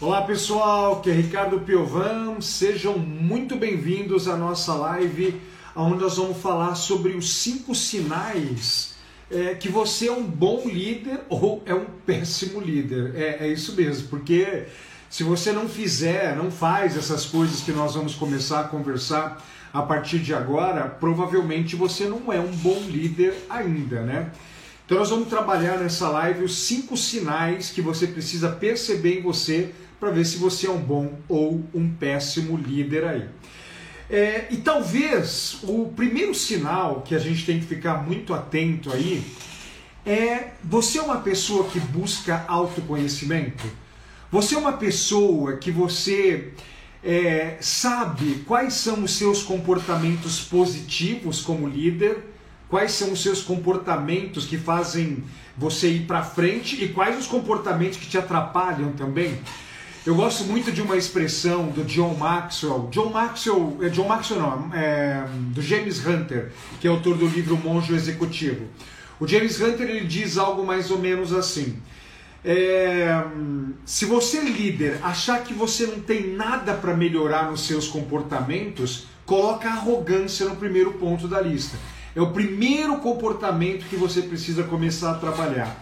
Olá pessoal, que é Ricardo Piovan, sejam muito bem-vindos à nossa live, onde nós vamos falar sobre os cinco sinais é, que você é um bom líder ou é um péssimo líder. É, é isso mesmo, porque se você não fizer, não faz essas coisas que nós vamos começar a conversar a partir de agora, provavelmente você não é um bom líder ainda, né? Então nós vamos trabalhar nessa live os cinco sinais que você precisa perceber em você para ver se você é um bom ou um péssimo líder aí. É, e talvez o primeiro sinal que a gente tem que ficar muito atento aí é você é uma pessoa que busca autoconhecimento? Você é uma pessoa que você é, sabe quais são os seus comportamentos positivos como líder? Quais são os seus comportamentos que fazem você ir para frente e quais os comportamentos que te atrapalham também? Eu gosto muito de uma expressão do John Maxwell. John Maxwell, é John Maxwell não, é do James Hunter, que é autor do livro Monjo Executivo. O James Hunter ele diz algo mais ou menos assim: é, se você líder achar que você não tem nada para melhorar nos seus comportamentos, coloca arrogância no primeiro ponto da lista. É o primeiro comportamento que você precisa começar a trabalhar.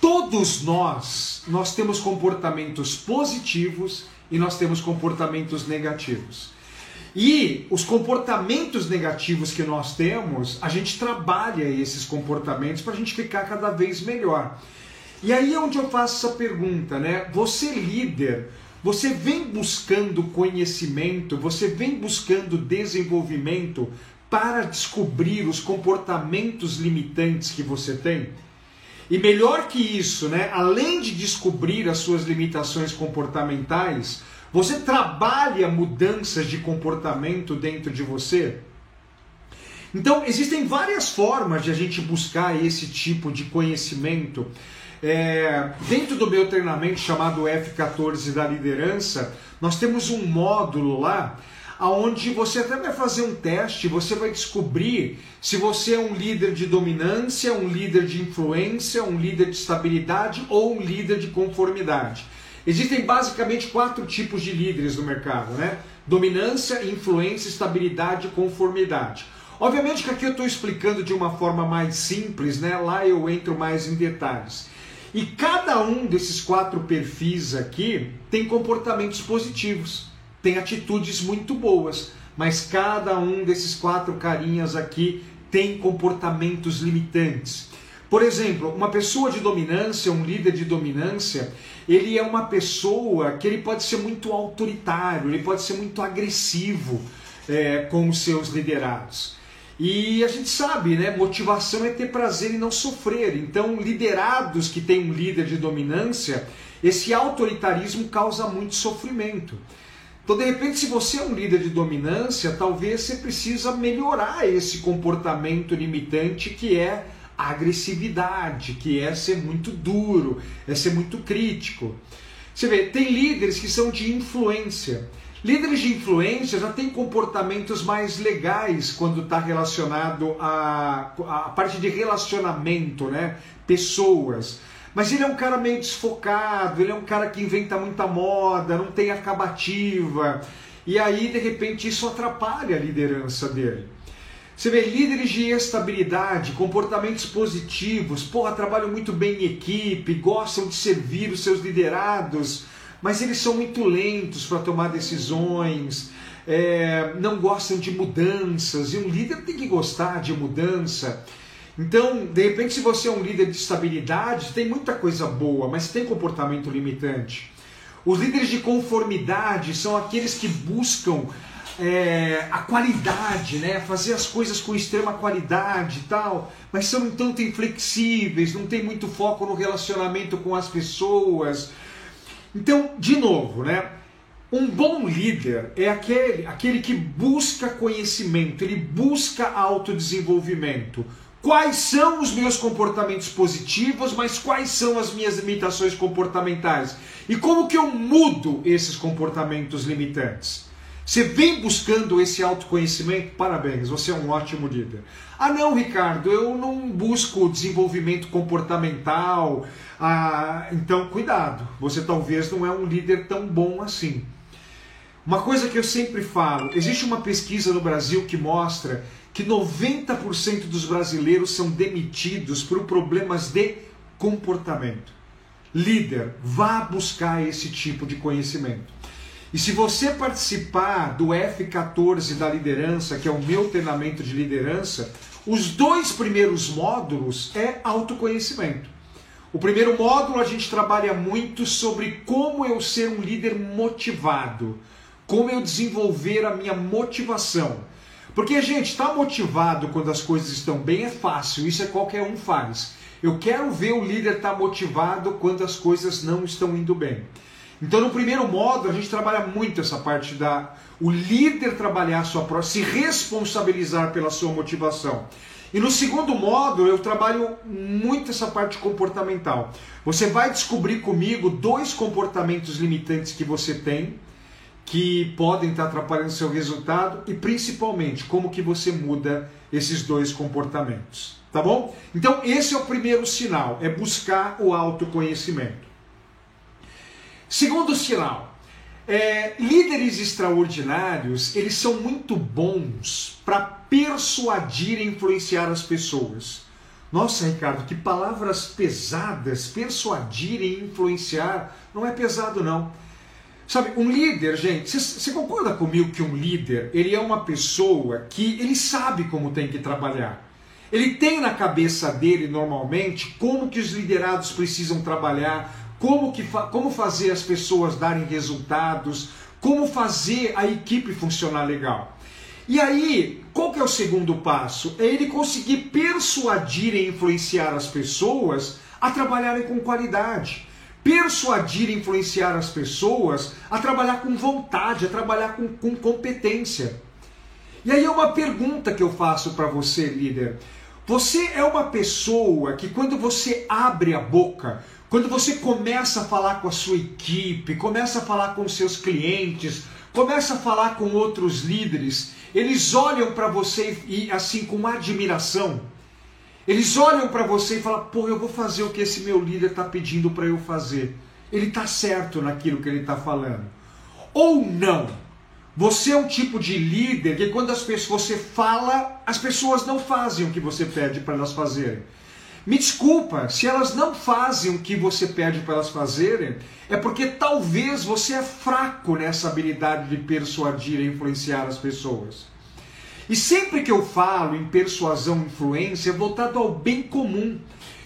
Todos nós, nós temos comportamentos positivos e nós temos comportamentos negativos. E os comportamentos negativos que nós temos, a gente trabalha esses comportamentos para a gente ficar cada vez melhor. E aí é onde eu faço essa pergunta, né? Você líder, você vem buscando conhecimento, você vem buscando desenvolvimento para descobrir os comportamentos limitantes que você tem? E melhor que isso, né? Além de descobrir as suas limitações comportamentais, você trabalha mudanças de comportamento dentro de você? Então, existem várias formas de a gente buscar esse tipo de conhecimento. É, dentro do meu treinamento chamado F14 da liderança, nós temos um módulo lá aonde você até vai fazer um teste, você vai descobrir se você é um líder de dominância, um líder de influência, um líder de estabilidade ou um líder de conformidade. Existem basicamente quatro tipos de líderes no mercado, né? Dominância, influência, estabilidade e conformidade. Obviamente que aqui eu estou explicando de uma forma mais simples, né? Lá eu entro mais em detalhes. E cada um desses quatro perfis aqui tem comportamentos positivos tem atitudes muito boas, mas cada um desses quatro carinhas aqui tem comportamentos limitantes. Por exemplo, uma pessoa de dominância, um líder de dominância, ele é uma pessoa que ele pode ser muito autoritário, ele pode ser muito agressivo é, com os seus liderados. E a gente sabe, né? Motivação é ter prazer e não sofrer. Então, liderados que têm um líder de dominância, esse autoritarismo causa muito sofrimento. Então, de repente, se você é um líder de dominância, talvez você precisa melhorar esse comportamento limitante que é a agressividade, que é ser muito duro, é ser muito crítico. Você vê, tem líderes que são de influência. Líderes de influência já têm comportamentos mais legais quando está relacionado à, à parte de relacionamento, né? Pessoas. Mas ele é um cara meio desfocado, ele é um cara que inventa muita moda, não tem acabativa. E aí, de repente, isso atrapalha a liderança dele. Você vê líderes de estabilidade, comportamentos positivos, porra, trabalham muito bem em equipe, gostam de servir os seus liderados, mas eles são muito lentos para tomar decisões, é, não gostam de mudanças, e um líder tem que gostar de mudança. Então, de repente, se você é um líder de estabilidade, tem muita coisa boa, mas tem comportamento limitante. Os líderes de conformidade são aqueles que buscam é, a qualidade, né? fazer as coisas com extrema qualidade e tal, mas são um tanto inflexíveis, não tem muito foco no relacionamento com as pessoas. Então, de novo, né? Um bom líder é aquele, aquele que busca conhecimento, ele busca autodesenvolvimento. Quais são os meus comportamentos positivos, mas quais são as minhas limitações comportamentais? E como que eu mudo esses comportamentos limitantes? Você vem buscando esse autoconhecimento? Parabéns, você é um ótimo líder. Ah, não, Ricardo, eu não busco desenvolvimento comportamental. Ah, então, cuidado, você talvez não é um líder tão bom assim. Uma coisa que eu sempre falo: existe uma pesquisa no Brasil que mostra que 90% dos brasileiros são demitidos por problemas de comportamento. Líder, vá buscar esse tipo de conhecimento. E se você participar do F14 da liderança, que é o meu treinamento de liderança, os dois primeiros módulos é autoconhecimento. O primeiro módulo a gente trabalha muito sobre como eu ser um líder motivado, como eu desenvolver a minha motivação. Porque, gente, estar tá motivado quando as coisas estão bem é fácil, isso é qualquer um faz. Eu quero ver o líder estar tá motivado quando as coisas não estão indo bem. Então, no primeiro módulo, a gente trabalha muito essa parte da o líder trabalhar a sua própria, se responsabilizar pela sua motivação. E no segundo módulo, eu trabalho muito essa parte comportamental. Você vai descobrir comigo dois comportamentos limitantes que você tem que podem estar atrapalhando seu resultado e principalmente como que você muda esses dois comportamentos, tá bom? Então esse é o primeiro sinal, é buscar o autoconhecimento. Segundo sinal, é, líderes extraordinários, eles são muito bons para persuadir e influenciar as pessoas. Nossa, Ricardo, que palavras pesadas, persuadir e influenciar, não é pesado não. Sabe, um líder, gente, você concorda comigo que um líder, ele é uma pessoa que ele sabe como tem que trabalhar. Ele tem na cabeça dele, normalmente, como que os liderados precisam trabalhar, como, que como fazer as pessoas darem resultados, como fazer a equipe funcionar legal. E aí, qual que é o segundo passo? É ele conseguir persuadir e influenciar as pessoas a trabalharem com qualidade. Persuadir influenciar as pessoas a trabalhar com vontade, a trabalhar com, com competência. E aí é uma pergunta que eu faço para você, líder. Você é uma pessoa que quando você abre a boca, quando você começa a falar com a sua equipe, começa a falar com seus clientes, começa a falar com outros líderes, eles olham para você e assim com admiração. Eles olham para você e falam: "Pô, eu vou fazer o que esse meu líder está pedindo para eu fazer. Ele está certo naquilo que ele está falando." Ou não? Você é um tipo de líder que quando as pessoas, você fala, as pessoas não fazem o que você pede para elas fazerem. Me desculpa, se elas não fazem o que você pede para elas fazerem, é porque talvez você é fraco nessa habilidade de persuadir e influenciar as pessoas. E sempre que eu falo em persuasão e influência, é voltado ao bem comum.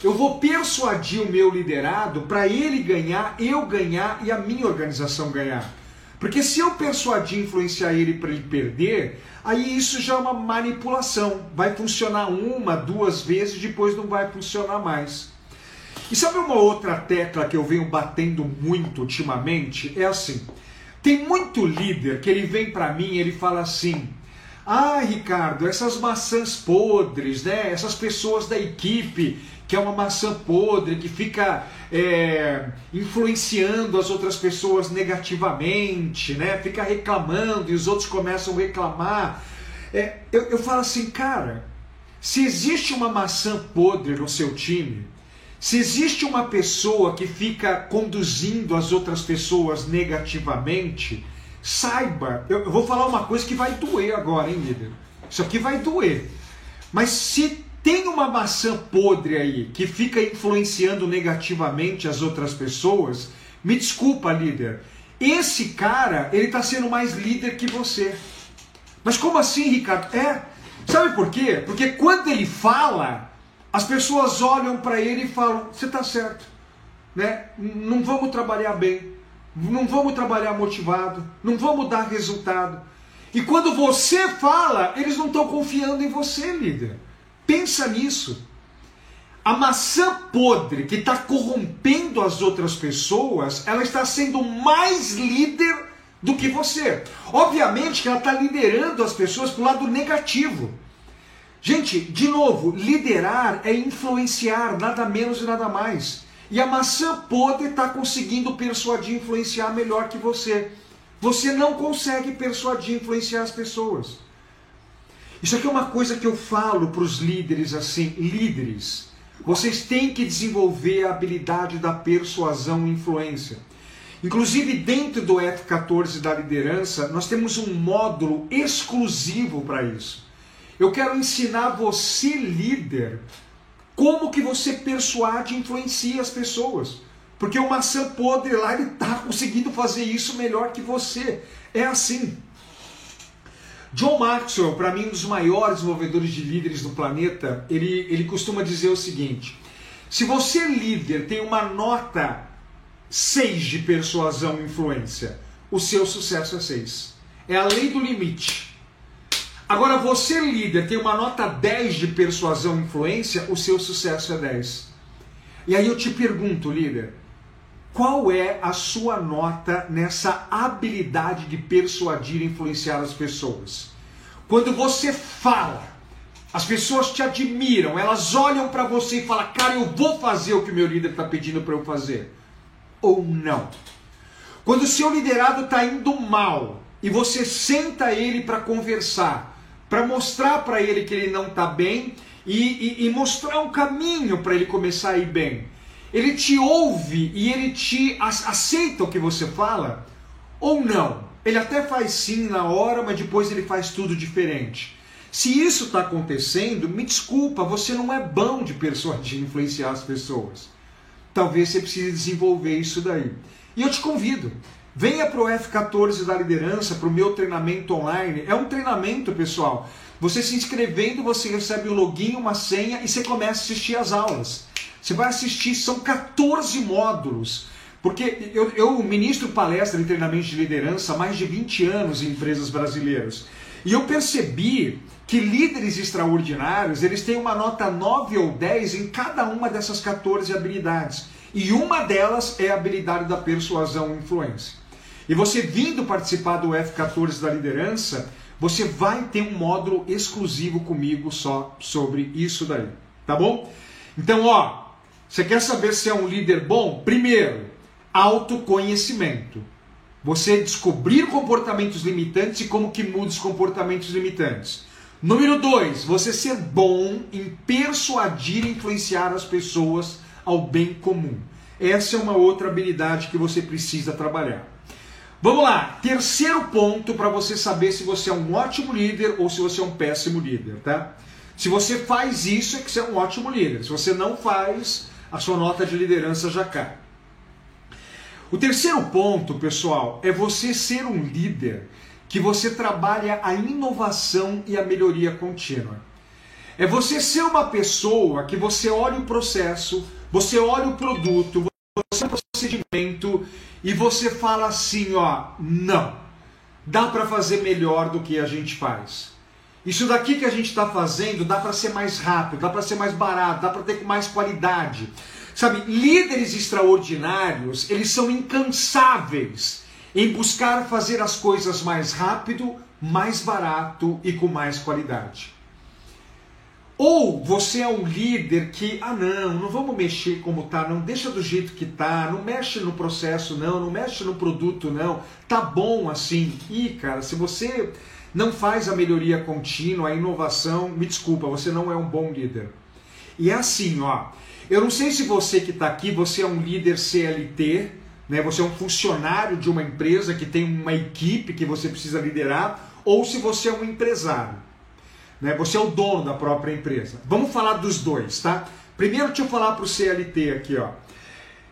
Eu vou persuadir o meu liderado para ele ganhar, eu ganhar e a minha organização ganhar. Porque se eu persuadir influenciar ele para ele perder, aí isso já é uma manipulação. Vai funcionar uma, duas vezes, depois não vai funcionar mais. E sabe uma outra tecla que eu venho batendo muito ultimamente? É assim: tem muito líder que ele vem para mim e ele fala assim: ah, Ricardo, essas maçãs podres, né? Essas pessoas da equipe que é uma maçã podre, que fica é, influenciando as outras pessoas negativamente, né? Fica reclamando e os outros começam a reclamar. É, eu, eu falo assim, cara, se existe uma maçã podre no seu time, se existe uma pessoa que fica conduzindo as outras pessoas negativamente, saiba, eu, vou falar uma coisa que vai doer agora, hein, líder? Isso aqui vai doer. Mas se tem uma maçã podre aí que fica influenciando negativamente as outras pessoas, me desculpa, líder. Esse cara, ele está sendo mais líder que você. Mas como assim, Ricardo? É. Sabe por quê? Porque quando ele fala, as pessoas olham para ele e falam: você está certo, né? Não vamos trabalhar bem, não vamos trabalhar motivado, não vamos dar resultado. E quando você fala, eles não estão confiando em você, líder. Pensa nisso. A maçã podre que está corrompendo as outras pessoas, ela está sendo mais líder do que você. Obviamente que ela está liderando as pessoas para o lado negativo. Gente, de novo, liderar é influenciar, nada menos e nada mais. E a maçã podre está conseguindo persuadir influenciar melhor que você. você não consegue persuadir, influenciar as pessoas. Isso aqui é uma coisa que eu falo para os líderes assim, líderes, vocês têm que desenvolver a habilidade da persuasão e influência. Inclusive, dentro do F14 da liderança, nós temos um módulo exclusivo para isso. Eu quero ensinar você, líder, como que você persuade e influencia as pessoas. Porque o maçã podre lá, ele está conseguindo fazer isso melhor que você. É assim. John Maxwell, para mim, um dos maiores desenvolvedores de líderes do planeta, ele, ele costuma dizer o seguinte: se você, líder, tem uma nota 6 de persuasão e influência, o seu sucesso é 6. É a lei do limite. Agora, você, líder, tem uma nota 10 de persuasão e influência, o seu sucesso é 10. E aí eu te pergunto, líder, qual é a sua nota nessa habilidade de persuadir e influenciar as pessoas? Quando você fala, as pessoas te admiram, elas olham para você e falam: Cara, eu vou fazer o que o meu líder está pedindo para eu fazer. Ou não. Quando o seu liderado está indo mal e você senta ele para conversar, para mostrar para ele que ele não está bem e, e, e mostrar um caminho para ele começar a ir bem ele te ouve e ele te aceita o que você fala ou não? Ele até faz sim na hora, mas depois ele faz tudo diferente. Se isso está acontecendo, me desculpa, você não é bom de persuadir influenciar as pessoas. Talvez você precise desenvolver isso daí. E eu te convido, venha para o F14 da liderança, para o meu treinamento online. É um treinamento, pessoal. Você se inscrevendo, você recebe o um login, uma senha e você começa a assistir as aulas. Você vai assistir, são 14 módulos. Porque eu, eu ministro palestra em treinamento de liderança há mais de 20 anos em empresas brasileiras. E eu percebi que líderes extraordinários, eles têm uma nota 9 ou 10 em cada uma dessas 14 habilidades. E uma delas é a habilidade da persuasão e influência. E você vindo participar do F14 da liderança, você vai ter um módulo exclusivo comigo só sobre isso daí, tá bom? Então, ó, você quer saber se é um líder bom? Primeiro, autoconhecimento. Você descobrir comportamentos limitantes e como que muda os comportamentos limitantes. Número dois, você ser bom em persuadir e influenciar as pessoas ao bem comum. Essa é uma outra habilidade que você precisa trabalhar. Vamos lá, terceiro ponto para você saber se você é um ótimo líder ou se você é um péssimo líder, tá? Se você faz isso, é que você é um ótimo líder. Se você não faz, a sua nota de liderança já cai. O terceiro ponto, pessoal, é você ser um líder que você trabalha a inovação e a melhoria contínua. É você ser uma pessoa que você olha o processo, você olha o produto, e você fala assim, ó, não, dá para fazer melhor do que a gente faz. Isso daqui que a gente está fazendo dá para ser mais rápido, dá para ser mais barato, dá para ter mais qualidade. Sabe, líderes extraordinários, eles são incansáveis em buscar fazer as coisas mais rápido, mais barato e com mais qualidade. Ou você é um líder que, ah não, não vamos mexer como tá, não deixa do jeito que tá, não mexe no processo não, não mexe no produto não, tá bom assim. Ih, cara, se você não faz a melhoria contínua, a inovação, me desculpa, você não é um bom líder. E é assim, ó. Eu não sei se você que está aqui, você é um líder CLT, né? Você é um funcionário de uma empresa que tem uma equipe que você precisa liderar, ou se você é um empresário. Né? Você é o dono da própria empresa. Vamos falar dos dois, tá? Primeiro deixa eu falar para o CLT aqui, ó.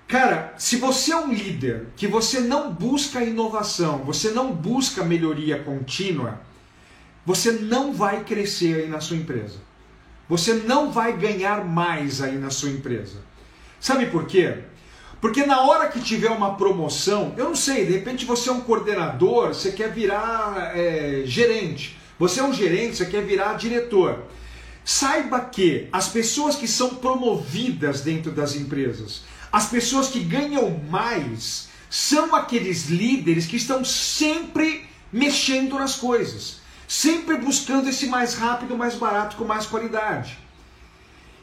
Cara, se você é um líder que você não busca inovação, você não busca melhoria contínua, você não vai crescer aí na sua empresa. Você não vai ganhar mais aí na sua empresa. Sabe por quê? Porque na hora que tiver uma promoção, eu não sei, de repente você é um coordenador, você quer virar é, gerente. Você é um gerente, você quer virar diretor. Saiba que as pessoas que são promovidas dentro das empresas, as pessoas que ganham mais, são aqueles líderes que estão sempre mexendo nas coisas sempre buscando esse mais rápido, mais barato, com mais qualidade.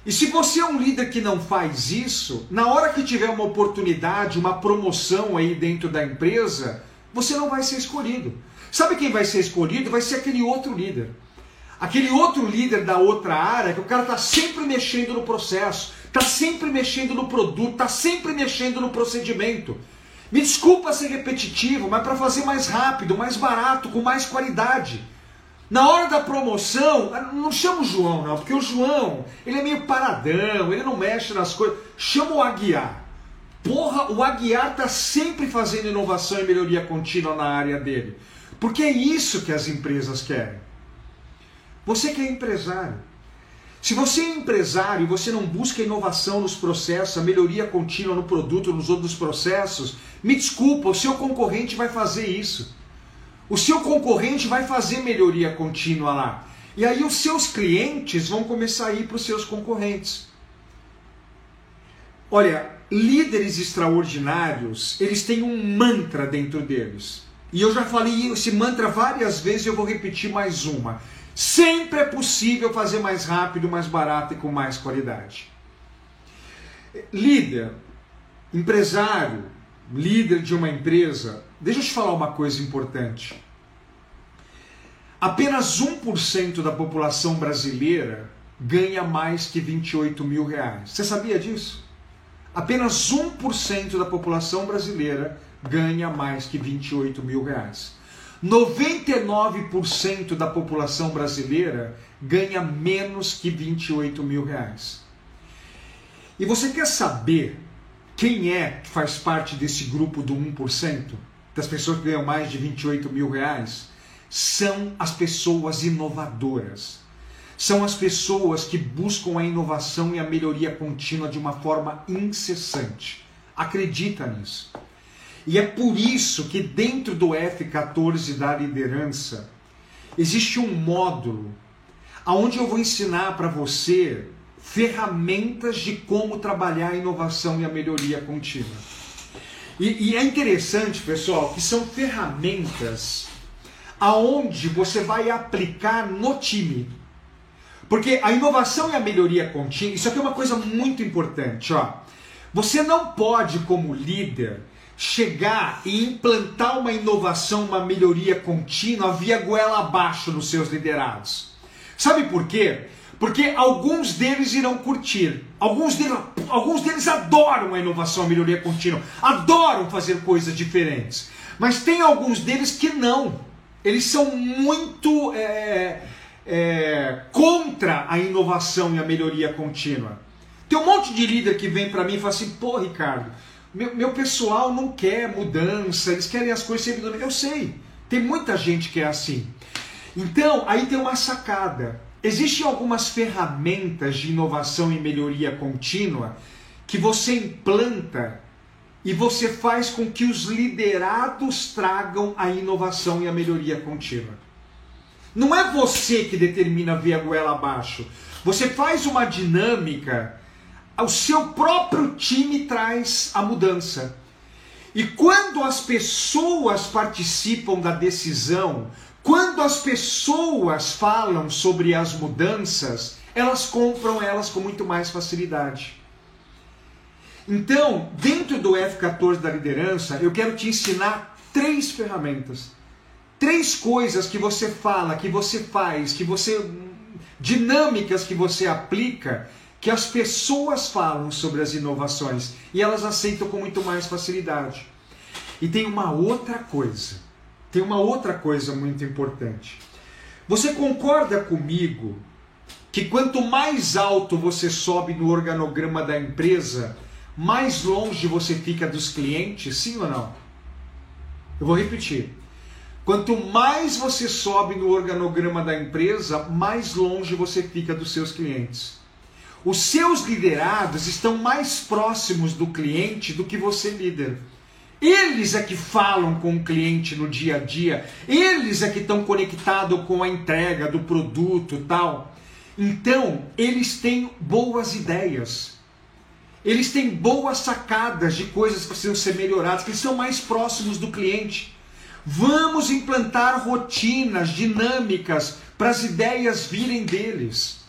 E se você é um líder que não faz isso, na hora que tiver uma oportunidade, uma promoção aí dentro da empresa, você não vai ser escolhido. Sabe quem vai ser escolhido? Vai ser aquele outro líder. Aquele outro líder da outra área, que o cara está sempre mexendo no processo, está sempre mexendo no produto, está sempre mexendo no procedimento. Me desculpa ser repetitivo, mas para fazer mais rápido, mais barato, com mais qualidade. Na hora da promoção, não chama o João, não, porque o João, ele é meio paradão, ele não mexe nas coisas. Chama o Aguiar. Porra, o Aguiar está sempre fazendo inovação e melhoria contínua na área dele. Porque é isso que as empresas querem. Você que é empresário. Se você é empresário e você não busca inovação nos processos, a melhoria contínua no produto, nos outros processos, me desculpa, o seu concorrente vai fazer isso. O seu concorrente vai fazer melhoria contínua lá. E aí os seus clientes vão começar a ir para os seus concorrentes. Olha, líderes extraordinários, eles têm um mantra dentro deles. E eu já falei esse mantra várias vezes e eu vou repetir mais uma. Sempre é possível fazer mais rápido, mais barato e com mais qualidade. Líder, empresário, líder de uma empresa, deixa eu te falar uma coisa importante. Apenas 1% da população brasileira ganha mais que 28 mil reais. Você sabia disso? Apenas 1% da população brasileira ganha mais que 28 mil reais. 99% da população brasileira ganha menos que 28 mil reais. E você quer saber quem é que faz parte desse grupo do 1%? Das pessoas que ganham mais de 28 mil reais? São as pessoas inovadoras. São as pessoas que buscam a inovação e a melhoria contínua de uma forma incessante. Acredita nisso. E é por isso que dentro do F14 da liderança existe um módulo aonde eu vou ensinar para você ferramentas de como trabalhar a inovação e a melhoria contínua. E, e é interessante, pessoal, que são ferramentas aonde você vai aplicar no time. Porque a inovação e a melhoria contínua, isso aqui é uma coisa muito importante, ó. Você não pode, como líder, chegar e implantar uma inovação, uma melhoria contínua via goela abaixo nos seus liderados. Sabe por quê? Porque alguns deles irão curtir, alguns deles, alguns deles adoram a inovação, a melhoria contínua, adoram fazer coisas diferentes. Mas tem alguns deles que não. Eles são muito é, é, contra a inovação e a melhoria contínua. Tem um monte de líder que vem para mim e fala assim: pô, Ricardo, meu, meu pessoal não quer mudança, eles querem as coisas sempre do Eu sei, tem muita gente que é assim. Então, aí tem uma sacada. Existem algumas ferramentas de inovação e melhoria contínua que você implanta e você faz com que os liderados tragam a inovação e a melhoria contínua. Não é você que determina via goela abaixo. Você faz uma dinâmica o seu próprio time traz a mudança. E quando as pessoas participam da decisão, quando as pessoas falam sobre as mudanças, elas compram elas com muito mais facilidade. Então, dentro do F14 da liderança, eu quero te ensinar três ferramentas. Três coisas que você fala, que você faz, que você dinâmicas que você aplica que as pessoas falam sobre as inovações e elas aceitam com muito mais facilidade. E tem uma outra coisa, tem uma outra coisa muito importante. Você concorda comigo que quanto mais alto você sobe no organograma da empresa, mais longe você fica dos clientes? Sim ou não? Eu vou repetir. Quanto mais você sobe no organograma da empresa, mais longe você fica dos seus clientes. Os seus liderados estão mais próximos do cliente do que você, líder. Eles é que falam com o cliente no dia a dia, eles é que estão conectados com a entrega do produto tal. Então, eles têm boas ideias. Eles têm boas sacadas de coisas que precisam ser melhoradas, que são mais próximos do cliente. Vamos implantar rotinas dinâmicas para as ideias virem deles.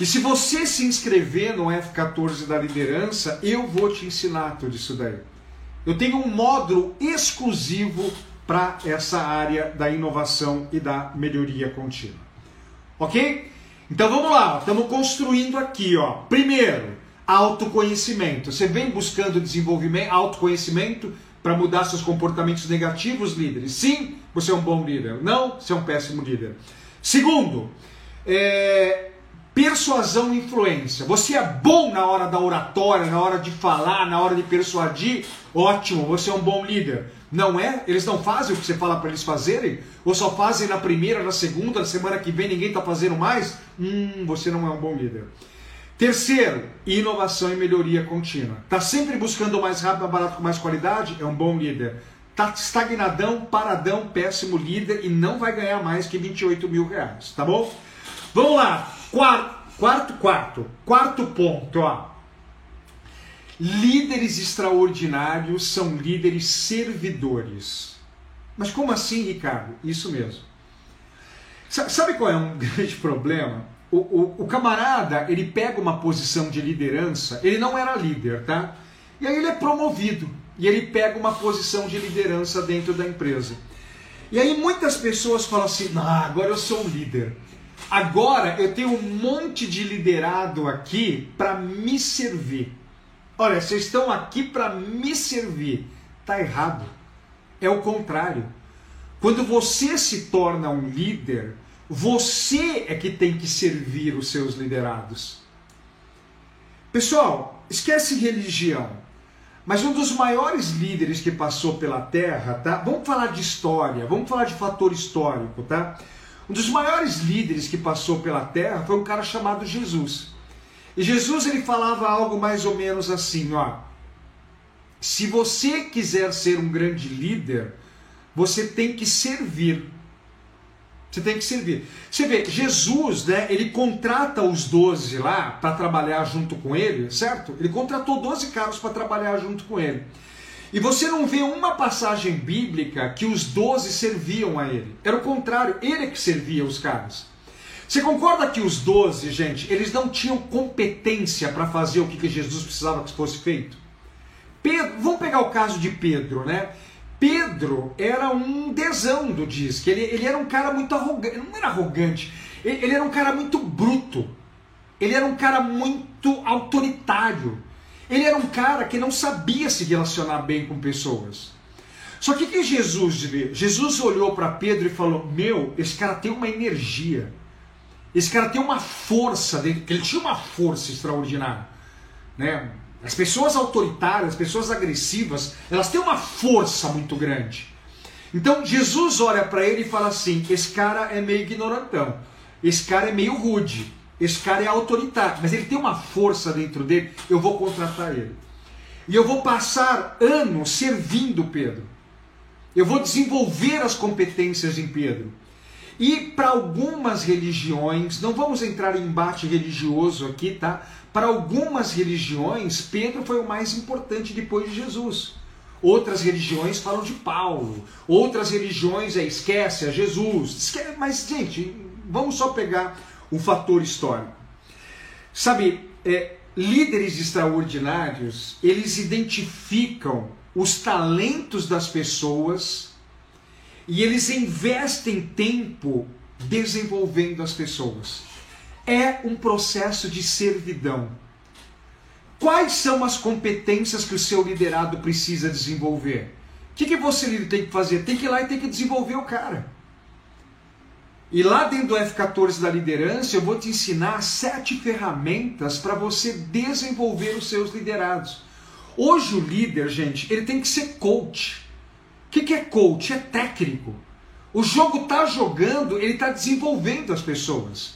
E se você se inscrever no F14 da liderança, eu vou te ensinar tudo isso daí. Eu tenho um módulo exclusivo para essa área da inovação e da melhoria contínua. Ok? Então vamos lá, estamos construindo aqui, ó. Primeiro, autoconhecimento. Você vem buscando desenvolvimento, autoconhecimento para mudar seus comportamentos negativos, líderes? Sim, você é um bom líder. Não, você é um péssimo líder. Segundo, é, persuasão e influência. Você é bom na hora da oratória, na hora de falar, na hora de persuadir? Ótimo, você é um bom líder. Não é? Eles não fazem o que você fala para eles fazerem? Ou só fazem na primeira, na segunda, na semana que vem ninguém está fazendo mais? Hum, você não é um bom líder. Terceiro, inovação e melhoria contínua. Está sempre buscando mais rápido, mais barato, com mais qualidade? É um bom líder. Está estagnadão, paradão, péssimo líder e não vai ganhar mais que 28 mil reais, tá bom? Vamos lá, quarto, quarto, quarto, quarto ponto, ó. Líderes extraordinários são líderes servidores. Mas como assim, Ricardo? Isso mesmo. Sabe qual é um grande problema? O, o, o, camarada, ele pega uma posição de liderança, ele não era líder, tá? E aí ele é promovido e ele pega uma posição de liderança dentro da empresa. E aí muitas pessoas falam assim: ah, agora eu sou um líder. Agora eu tenho um monte de liderado aqui para me servir. Olha, vocês estão aqui para me servir. Tá errado. É o contrário. Quando você se torna um líder, você é que tem que servir os seus liderados. Pessoal, esquece religião. Mas um dos maiores líderes que passou pela Terra, tá? Vamos falar de história, vamos falar de fator histórico, tá? Um dos maiores líderes que passou pela Terra foi um cara chamado Jesus. E Jesus ele falava algo mais ou menos assim, ó: Se você quiser ser um grande líder, você tem que servir. Você tem que servir. Você vê, Jesus, né, ele contrata os 12 lá para trabalhar junto com ele, certo? Ele contratou 12 caras para trabalhar junto com ele. E você não vê uma passagem bíblica que os 12 serviam a ele. Era o contrário, ele é que servia os caras. Você concorda que os 12, gente, eles não tinham competência para fazer o que Jesus precisava que fosse feito? Pedro, vamos pegar o caso de Pedro, né? Pedro era um desando, diz, que ele, ele era um cara muito arrogante, não era arrogante, ele, ele era um cara muito bruto, ele era um cara muito autoritário, ele era um cara que não sabia se relacionar bem com pessoas. Só que que Jesus viu? Jesus olhou para Pedro e falou: Meu, esse cara tem uma energia, esse cara tem uma força, ele tinha uma força extraordinária, né? As pessoas autoritárias, as pessoas agressivas, elas têm uma força muito grande. Então Jesus olha para ele e fala assim: esse cara é meio ignorantão, esse cara é meio rude, esse cara é autoritário, mas ele tem uma força dentro dele, eu vou contratar ele. E eu vou passar anos servindo Pedro. Eu vou desenvolver as competências em Pedro. E para algumas religiões, não vamos entrar em embate religioso aqui, tá? Para algumas religiões, Pedro foi o mais importante depois de Jesus. Outras religiões falam de Paulo. Outras religiões é esquece é Jesus. Mas, gente, vamos só pegar o fator histórico. Sabe, é, líderes extraordinários, eles identificam os talentos das pessoas e eles investem tempo desenvolvendo as pessoas. É um processo de servidão. Quais são as competências que o seu liderado precisa desenvolver? O que, que você tem que fazer? Tem que ir lá e tem que desenvolver o cara. E lá dentro do F14 da liderança, eu vou te ensinar sete ferramentas para você desenvolver os seus liderados. Hoje o líder, gente, ele tem que ser coach. O que, é coach? É técnico. O jogo está jogando, ele está desenvolvendo as pessoas.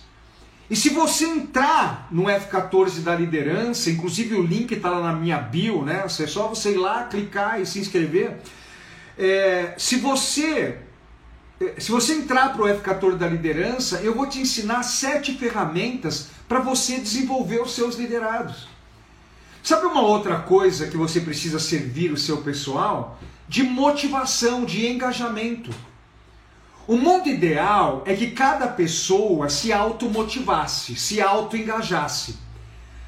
E se você entrar no F14 da liderança, inclusive o link está lá na minha bio, né? É só você ir lá, clicar e se inscrever. É, se você se você entrar para o F14 da liderança, eu vou te ensinar sete ferramentas para você desenvolver os seus liderados. Sabe uma outra coisa que você precisa servir o seu pessoal? de motivação, de engajamento. O mundo ideal é que cada pessoa se automotivasse, se autoengajasse.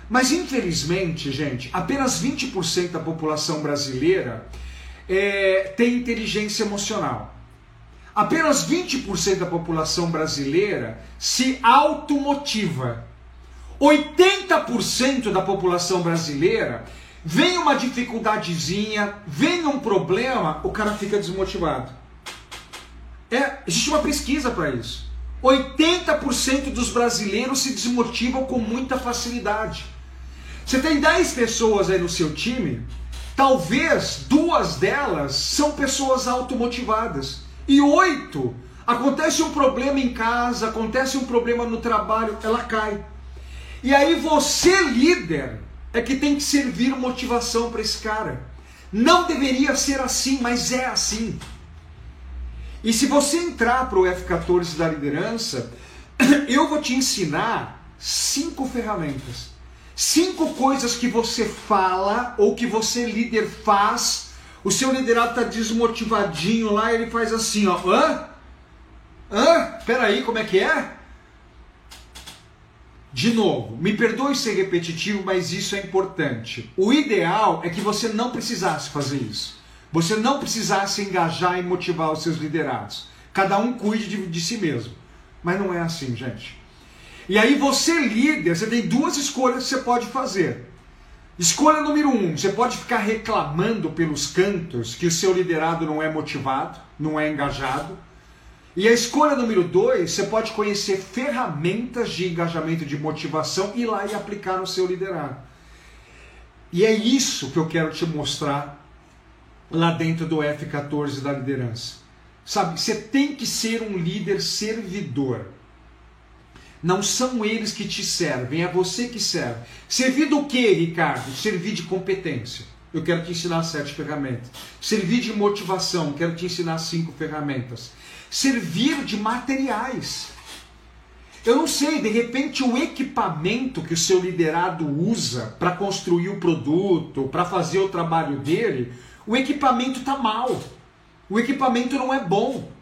Mas infelizmente, gente, apenas 20% da população brasileira é, tem inteligência emocional. Apenas 20% da população brasileira se automotiva. 80% da população brasileira vem uma dificuldadezinha, vem um problema, o cara fica desmotivado. É, existe uma pesquisa para isso. 80% dos brasileiros se desmotivam com muita facilidade. Você tem 10 pessoas aí no seu time, talvez duas delas são pessoas automotivadas. E oito, acontece um problema em casa, acontece um problema no trabalho, ela cai. E aí você, líder, é que tem que servir motivação para esse cara. Não deveria ser assim, mas é assim. E se você entrar para o F14 da liderança, eu vou te ensinar cinco ferramentas. Cinco coisas que você fala ou que você líder faz. O seu liderado está desmotivadinho lá, ele faz assim, ó. Hã? Hã? Peraí, como é que é? De novo, me perdoe ser repetitivo, mas isso é importante. O ideal é que você não precisasse fazer isso. Você não precisasse engajar e motivar os seus liderados. Cada um cuide de, de si mesmo. Mas não é assim, gente. E aí você líder, você tem duas escolhas que você pode fazer. Escolha número um, você pode ficar reclamando pelos cantos que o seu liderado não é motivado, não é engajado. E a escolha número dois, você pode conhecer ferramentas de engajamento, de motivação e ir lá e aplicar no seu liderado. E é isso que eu quero te mostrar lá dentro do F14 da liderança. Sabe, você tem que ser um líder servidor. Não são eles que te servem, é você que serve. Servir do que, Ricardo? Servir de competência. Eu quero te ensinar sete ferramentas. Servir de motivação, quero te ensinar cinco ferramentas. Servir de materiais. Eu não sei, de repente o equipamento que o seu liderado usa para construir o produto, para fazer o trabalho dele, o equipamento está mal. O equipamento não é bom.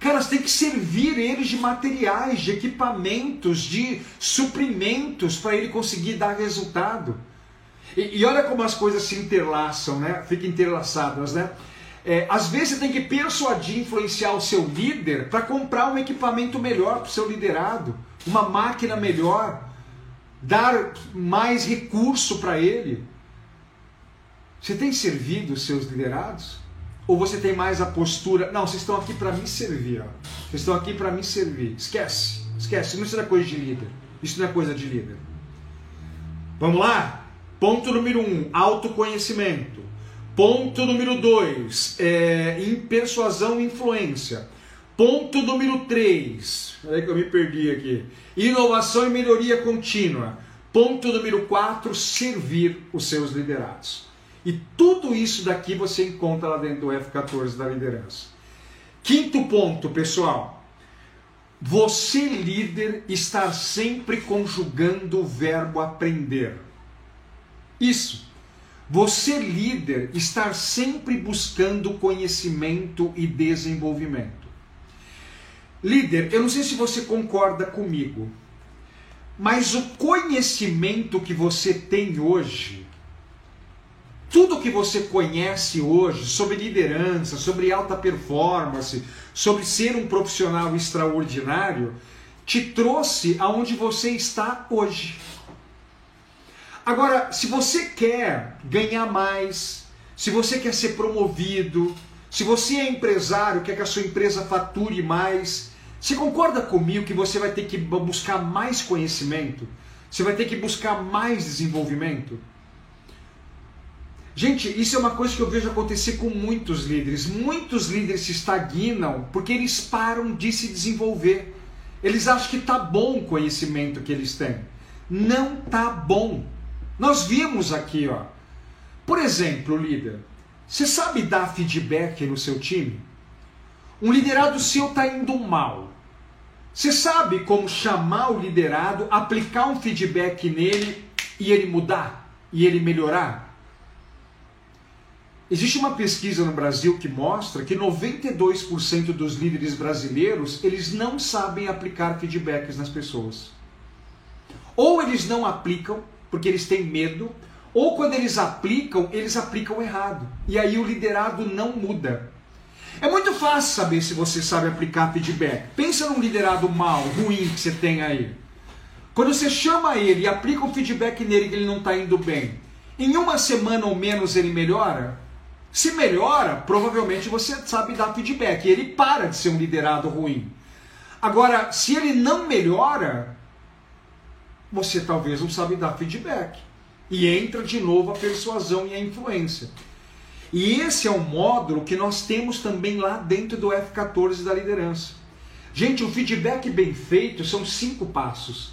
Cara, você tem que servir eles de materiais, de equipamentos, de suprimentos para ele conseguir dar resultado. E, e, olha como as coisas se interlaçam, né? Ficam interlaçadas, né? É, às vezes você tem que persuadir, influenciar o seu líder para comprar um equipamento melhor para o seu liderado, uma máquina melhor, dar mais recurso para ele. Você tem servido os seus liderados? Ou você tem mais a postura, não, vocês estão aqui para me servir, ó. vocês estão aqui para me servir. Esquece, esquece, isso não é coisa de líder. Isso não é coisa de líder. Vamos lá? Ponto número um, autoconhecimento. Ponto número dois, é, em persuasão e influência. Ponto número três, peraí que eu me perdi aqui. Inovação e melhoria contínua. Ponto número quatro, servir os seus liderados. E tudo isso daqui você encontra lá dentro do F14 da liderança. Quinto ponto, pessoal. Você, líder, estar sempre conjugando o verbo aprender. Isso. Você, líder, estar sempre buscando conhecimento e desenvolvimento. Líder, eu não sei se você concorda comigo, mas o conhecimento que você tem hoje tudo que você conhece hoje sobre liderança, sobre alta performance, sobre ser um profissional extraordinário, te trouxe aonde você está hoje. Agora, se você quer ganhar mais, se você quer ser promovido, se você é empresário, quer que a sua empresa fature mais, você concorda comigo que você vai ter que buscar mais conhecimento? Você vai ter que buscar mais desenvolvimento? Gente, isso é uma coisa que eu vejo acontecer com muitos líderes. Muitos líderes se estagnam porque eles param de se desenvolver. Eles acham que tá bom o conhecimento que eles têm. Não tá bom. Nós vimos aqui, ó. Por exemplo, líder, você sabe dar feedback no seu time? Um liderado seu tá indo mal. Você sabe como chamar o liderado, aplicar um feedback nele e ele mudar e ele melhorar? Existe uma pesquisa no Brasil que mostra que 92% dos líderes brasileiros, eles não sabem aplicar feedbacks nas pessoas. Ou eles não aplicam porque eles têm medo, Ou quando eles aplicam, eles aplicam errado. E aí o liderado não muda. É muito fácil saber se você sabe aplicar feedback. Pensa num liderado mal, ruim que você tem aí. Quando você chama ele e aplica um feedback nele que ele não está indo bem, em uma semana ou menos ele melhora? Se melhora, provavelmente você sabe dar feedback. Ele para de ser um liderado ruim. Agora, se ele não melhora, você talvez não sabe dar feedback. E entra de novo a persuasão e a influência. E esse é um módulo que nós temos também lá dentro do F14 da liderança. Gente, o feedback bem feito são cinco passos.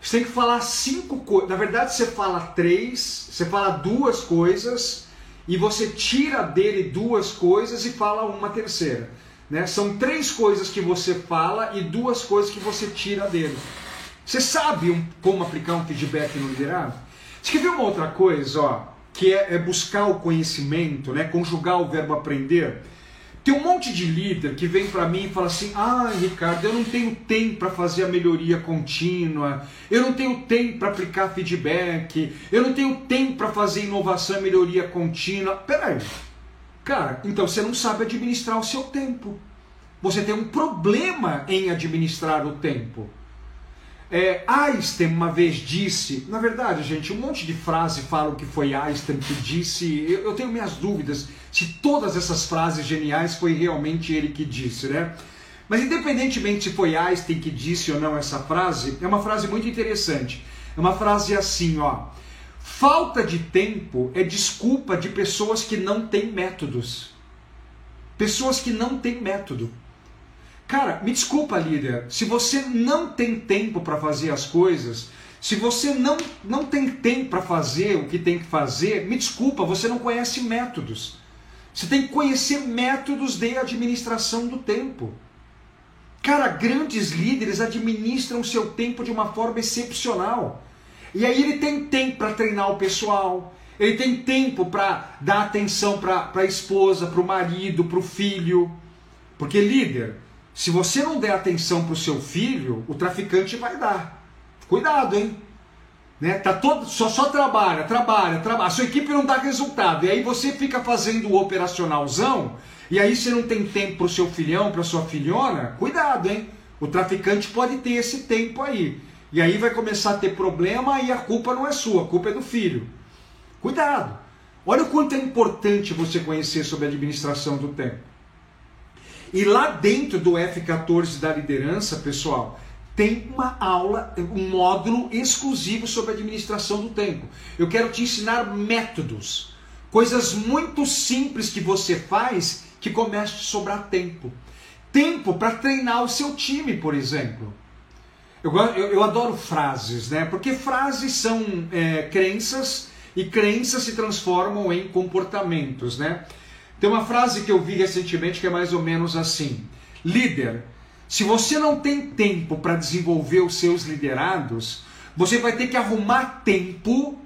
Você tem que falar cinco coisas. Na verdade, você fala três, você fala duas coisas e você tira dele duas coisas e fala uma terceira. Né? São três coisas que você fala e duas coisas que você tira dele. Você sabe um, como aplicar um feedback no liderado? Você quer ver uma outra coisa, ó, que é, é buscar o conhecimento, né? conjugar o verbo aprender? Tem um monte de líder que vem para mim e fala assim: ah, Ricardo, eu não tenho tempo para fazer a melhoria contínua, eu não tenho tempo para aplicar feedback, eu não tenho tempo para fazer inovação e melhoria contínua. Peraí, cara, então você não sabe administrar o seu tempo. Você tem um problema em administrar o tempo. É, Einstein uma vez disse, na verdade, gente, um monte de frases falam que foi Einstein que disse, eu, eu tenho minhas dúvidas se todas essas frases geniais foi realmente ele que disse, né? Mas independentemente se foi Einstein que disse ou não essa frase, é uma frase muito interessante. É uma frase assim, ó. Falta de tempo é desculpa de pessoas que não têm métodos. Pessoas que não têm método. Cara, me desculpa, líder, se você não tem tempo para fazer as coisas, se você não, não tem tempo para fazer o que tem que fazer, me desculpa, você não conhece métodos. Você tem que conhecer métodos de administração do tempo. Cara, grandes líderes administram seu tempo de uma forma excepcional. E aí ele tem tempo para treinar o pessoal, ele tem tempo para dar atenção para a esposa, para o marido, para o filho. Porque líder, se você não der atenção para o seu filho, o traficante vai dar. Cuidado, hein? Né? Tá todo, só, só trabalha, trabalha, trabalha. A sua equipe não dá resultado. E aí você fica fazendo o operacionalzão, e aí você não tem tempo para o seu filhão, para sua filhona. Cuidado, hein? O traficante pode ter esse tempo aí. E aí vai começar a ter problema e a culpa não é sua, a culpa é do filho. Cuidado. Olha o quanto é importante você conhecer sobre a administração do tempo. E lá dentro do F14 da liderança, pessoal, tem uma aula, um módulo exclusivo sobre administração do tempo. Eu quero te ensinar métodos, coisas muito simples que você faz que comece a sobrar tempo. Tempo para treinar o seu time, por exemplo. Eu, eu, eu, adoro frases, né? Porque frases são é, crenças e crenças se transformam em comportamentos, né? Tem uma frase que eu vi recentemente que é mais ou menos assim: líder, se você não tem tempo para desenvolver os seus liderados, você vai ter que arrumar tempo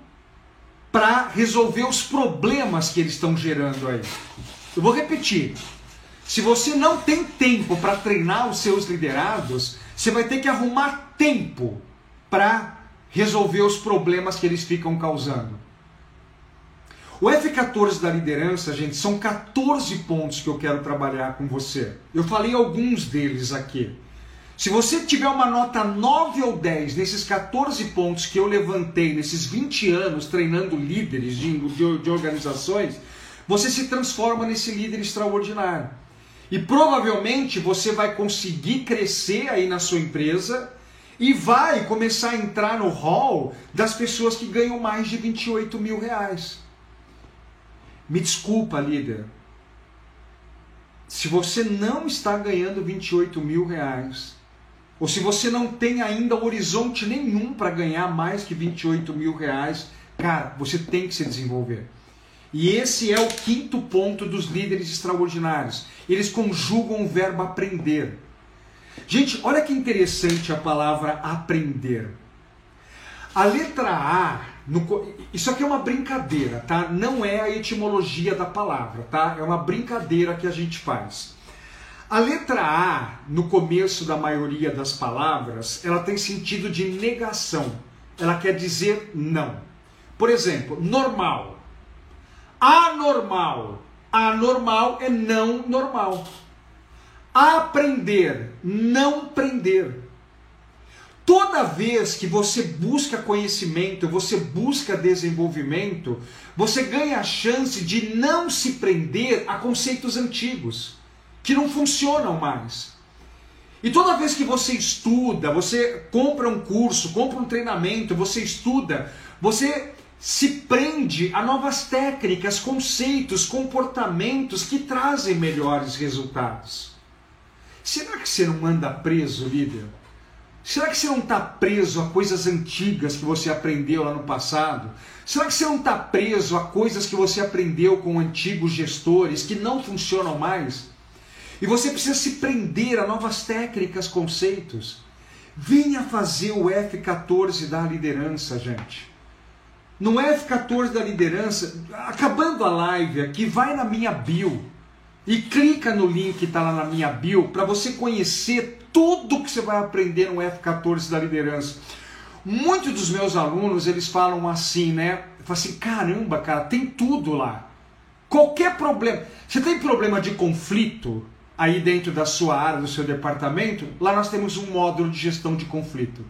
para resolver os problemas que eles estão gerando aí. Eu vou repetir. Se você não tem tempo para treinar os seus liderados, você vai ter que arrumar tempo para resolver os problemas que eles ficam causando. O F14 da liderança, gente, são 14 pontos que eu quero trabalhar com você. Eu falei alguns deles aqui. Se você tiver uma nota 9 ou 10 nesses 14 pontos que eu levantei nesses 20 anos treinando líderes de, de, de organizações, você se transforma nesse líder extraordinário. E provavelmente você vai conseguir crescer aí na sua empresa e vai começar a entrar no hall das pessoas que ganham mais de 28 mil reais. Me desculpa, líder. Se você não está ganhando 28 mil reais, ou se você não tem ainda horizonte nenhum para ganhar mais que 28 mil reais, cara, você tem que se desenvolver. E esse é o quinto ponto dos líderes extraordinários. Eles conjugam o verbo aprender. Gente, olha que interessante a palavra aprender. A letra A, no, isso aqui é uma brincadeira, tá? Não é a etimologia da palavra, tá? É uma brincadeira que a gente faz. A letra A, no começo da maioria das palavras, ela tem sentido de negação. Ela quer dizer não. Por exemplo, normal. Anormal. Anormal é não normal. Aprender, não prender. Toda vez que você busca conhecimento, você busca desenvolvimento, você ganha a chance de não se prender a conceitos antigos, que não funcionam mais. E toda vez que você estuda, você compra um curso, compra um treinamento, você estuda, você se prende a novas técnicas, conceitos, comportamentos que trazem melhores resultados. Será que você não anda preso, líder? Será que você não está preso a coisas antigas que você aprendeu lá no passado? Será que você não está preso a coisas que você aprendeu com antigos gestores que não funcionam mais? E você precisa se prender a novas técnicas, conceitos. Venha fazer o F14 da liderança, gente. No F14 da liderança, acabando a live aqui, vai na minha bio e clica no link que está lá na minha bio para você conhecer tudo que você vai aprender no F14 da liderança. Muitos dos meus alunos, eles falam assim, né? Falam assim, caramba, cara, tem tudo lá. Qualquer problema. Você tem problema de conflito aí dentro da sua área, do seu departamento? Lá nós temos um módulo de gestão de conflito.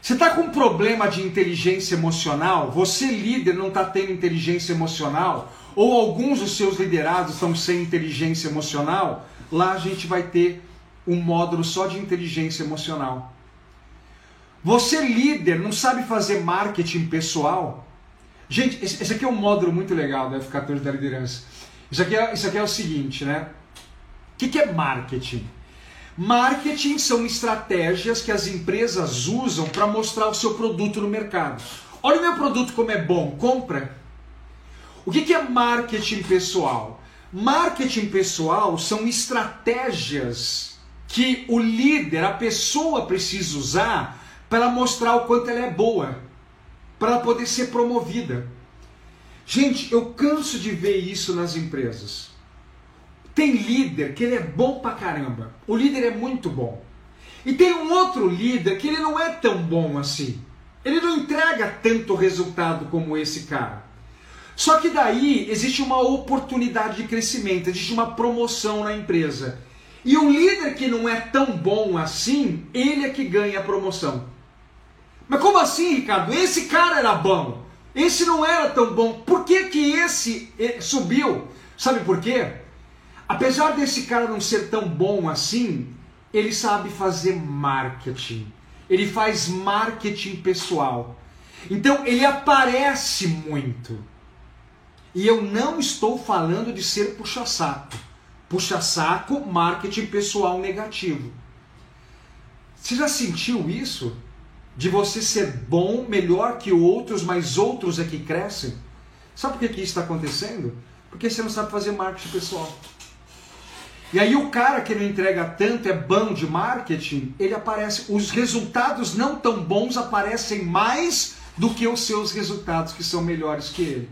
Você está com problema de inteligência emocional? Você, líder, não está tendo inteligência emocional? Ou alguns dos seus liderados estão sem inteligência emocional? Lá a gente vai ter um módulo só de inteligência emocional. Você, líder, não sabe fazer marketing pessoal? Gente, esse aqui é um módulo muito legal da F14 da liderança. Isso aqui é, isso aqui é o seguinte, né? O que, que é marketing? Marketing são estratégias que as empresas usam para mostrar o seu produto no mercado. Olha o meu produto como é bom, compra. O que, que é marketing pessoal? Marketing pessoal são estratégias que o líder, a pessoa precisa usar para mostrar o quanto ela é boa, para poder ser promovida. Gente, eu canso de ver isso nas empresas. Tem líder que ele é bom pra caramba. O líder é muito bom. E tem um outro líder que ele não é tão bom assim. Ele não entrega tanto resultado como esse cara. Só que daí existe uma oportunidade de crescimento, existe uma promoção na empresa. E o líder que não é tão bom assim, ele é que ganha a promoção. Mas como assim, Ricardo? Esse cara era bom. Esse não era tão bom. Por que, que esse eh, subiu? Sabe por quê? Apesar desse cara não ser tão bom assim, ele sabe fazer marketing. Ele faz marketing pessoal. Então ele aparece muito. E eu não estou falando de ser puxa-saco puxa-saco, marketing pessoal negativo. Você já sentiu isso? De você ser bom, melhor que outros, mas outros é que crescem? Sabe por que, que isso está acontecendo? Porque você não sabe fazer marketing pessoal. E aí o cara que não entrega tanto, é bom de marketing, ele aparece, os resultados não tão bons aparecem mais do que os seus resultados que são melhores que ele.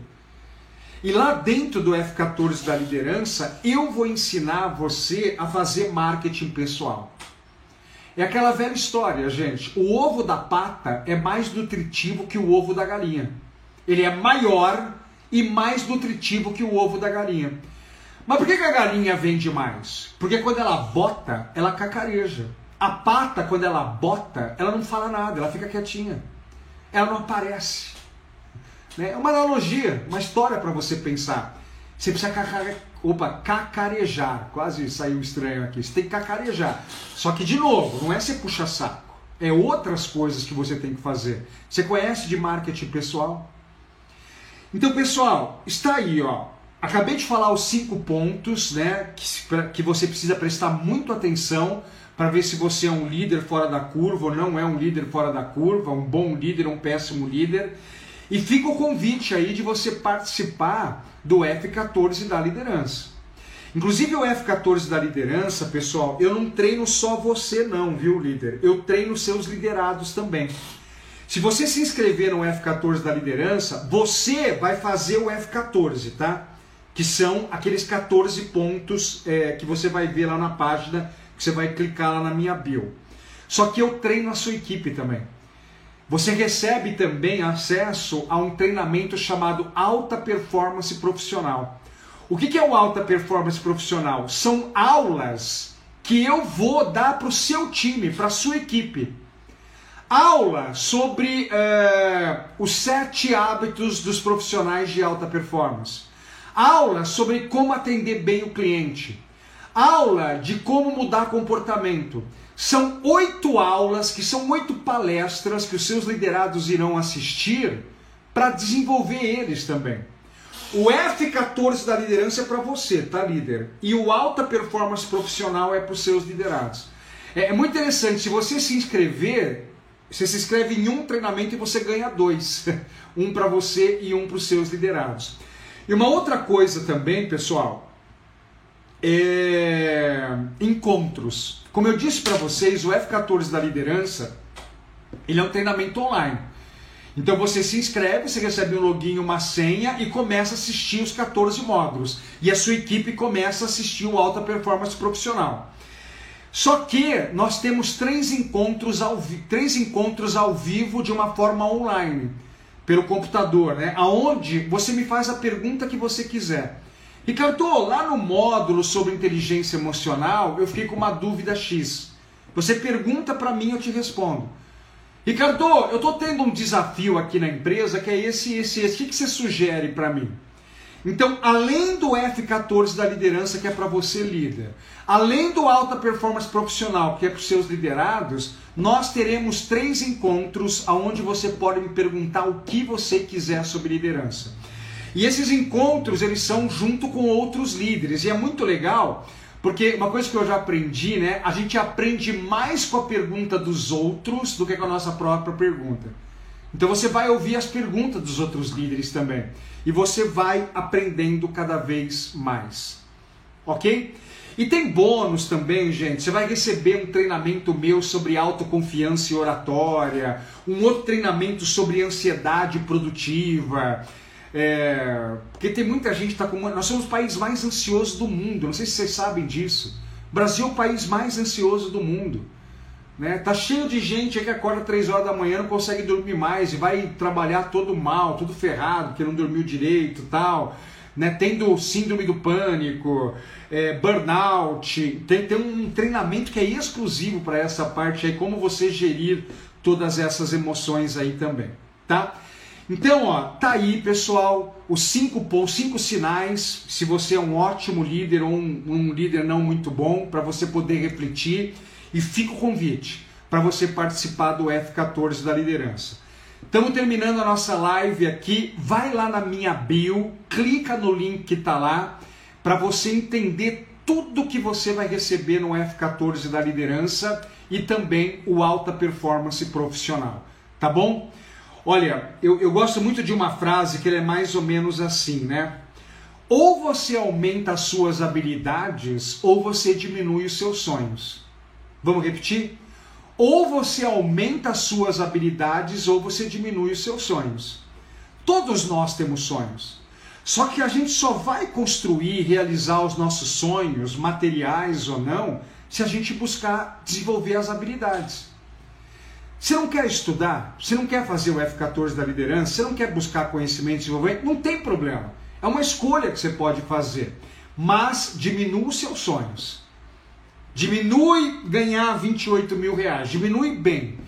E lá dentro do F14 da liderança, eu vou ensinar você a fazer marketing pessoal. É aquela velha história, gente. O ovo da pata é mais nutritivo que o ovo da galinha. Ele é maior e mais nutritivo que o ovo da galinha. Mas por que, a galinha vende mais? Porque quando ela bota, ela cacareja. A pata, quando ela bota, ela não fala nada, ela fica quietinha. Ela não aparece. Né? É uma analogia, uma história para você pensar. Você precisa cacare... Opa, cacarejar. Quase saiu estranho aqui. Você tem que cacarejar. Só que, de novo, não é você puxa saco. É outras coisas que você tem que fazer. Você conhece de marketing pessoal? Então, pessoal, está aí, ó. Acabei de falar os cinco pontos, né, que, que você precisa prestar muito atenção para ver se você é um líder fora da curva ou não é um líder fora da curva, um bom líder ou um péssimo líder. E fica o convite aí de você participar do F14 da liderança. Inclusive o F14 da liderança, pessoal, eu não treino só você não, viu, líder? Eu treino seus liderados também. Se você se inscrever no F14 da liderança, você vai fazer o F14, tá? Que são aqueles 14 pontos é, que você vai ver lá na página, que você vai clicar lá na minha bio. Só que eu treino a sua equipe também. Você recebe também acesso a um treinamento chamado Alta Performance Profissional. O que é o Alta Performance Profissional? São aulas que eu vou dar para o seu time, para a sua equipe. Aula sobre uh, os sete hábitos dos profissionais de alta performance. Aula sobre como atender bem o cliente. Aula de como mudar comportamento. São oito aulas, que são oito palestras que os seus liderados irão assistir para desenvolver eles também. O F14 da liderança é para você, tá, líder? E o alta performance profissional é para os seus liderados. É, é, muito interessante, se você se inscrever, você se inscreve em um treinamento e você ganha dois. um para você e um para os seus liderados. E uma outra coisa também, pessoal, é encontros. Como eu disse para vocês, o F14 da liderança, ele é um treinamento online. Então você se inscreve, você recebe um login, uma senha e começa a assistir os 14 módulos. E a sua equipe começa a assistir o Alta Performance Profissional. Só que nós temos três encontros ao, três encontros ao vivo de uma forma online, pelo computador, né? Aonde você me faz a pergunta que você quiser. Ricardo, lá no módulo sobre inteligência emocional, eu fiquei com uma dúvida X. Você pergunta para mim, eu te respondo. Ricardo, eu estou tendo um desafio aqui na empresa que é esse, esse, esse. O que, você sugere para mim? Então, além do F14 da liderança, que é para você líder, além do alta performance profissional, que é para os seus liderados, nós teremos três encontros onde você pode me perguntar o que você quiser sobre liderança. E esses encontros, eles são junto com outros líderes, e é muito legal, porque uma coisa que eu já aprendi, né, a gente aprende mais com a pergunta dos outros do que com a nossa própria pergunta. Então você vai ouvir as perguntas dos outros líderes também. E você vai aprendendo cada vez mais. Ok? E tem bônus também, gente. Você vai receber um treinamento meu sobre autoconfiança e oratória, um outro treinamento sobre ansiedade produtiva. É... porque tem muita gente que está com. Nós somos o país mais ansioso do mundo. Não sei se vocês sabem disso. O Brasil é o país mais ansioso do mundo. Né? Tá cheio de gente que acorda 3 horas da manhã, não consegue dormir mais e vai trabalhar todo mal, todo ferrado, porque não dormiu direito tal. Né? Tendo síndrome do pânico, é, burnout. Tem, tem um treinamento que é exclusivo para essa parte aí, como você gerir todas essas emoções aí também. Tá? Então, ó, tá aí, pessoal, os cinco, os cinco sinais, se você é um ótimo líder ou um, um líder não muito bom, para você poder refletir e fica o convite para você participar do F14 da liderança. Estamos terminando a nossa live aqui. Vai lá na minha bio, clica no link que está lá para você entender tudo que você vai receber no F14 da liderança e também o alta performance profissional. Tá bom? Olha, eu, eu gosto muito de uma frase que é mais ou menos assim, né? Ou você aumenta as suas habilidades ou você diminui os seus sonhos. Vamos repetir? Ou você aumenta as suas habilidades ou você diminui os seus sonhos. Todos nós temos sonhos. Só que a gente só vai construir, realizar os nossos sonhos, materiais ou não, se a gente buscar desenvolver as habilidades. Você não quer estudar? Você não quer fazer o F14 da liderança? Você não quer buscar conhecimento e desenvolvimento? Não tem problema. É uma escolha que você pode fazer. Mas diminua os seus sonhos. Diminui ganhar 28 mil reais, diminui bem.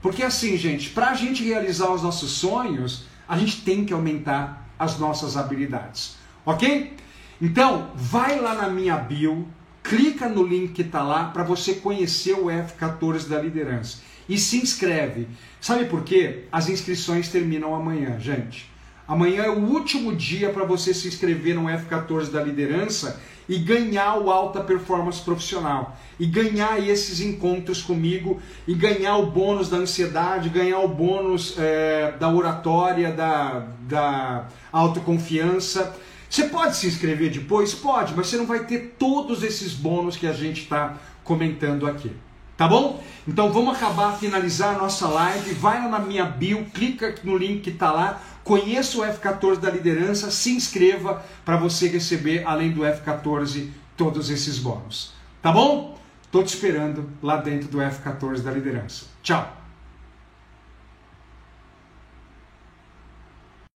Porque assim, gente, para a gente realizar os nossos sonhos, a gente tem que aumentar as nossas habilidades, ok? Então, vai lá na minha bio, clica no link que está lá para você conhecer o F14 da liderança e se inscreve. Sabe por quê? As inscrições terminam amanhã, gente. Amanhã é o último dia para você se inscrever no F14 da liderança e ganhar o alta performance profissional e ganhar esses encontros comigo e ganhar o bônus da ansiedade, ganhar o bônus é, da oratória, da, da autoconfiança. Você pode se inscrever depois? Pode, mas você não vai ter todos esses bônus que a gente está comentando aqui. Tá bom? Então vamos acabar, finalizar a nossa live. Vai lá na minha bio, clica no link que está lá Conheça o F14 da liderança, se inscreva para você receber, além do F14, todos esses bônus. Tá bom? Estou te esperando lá dentro do F14 da liderança. Tchau!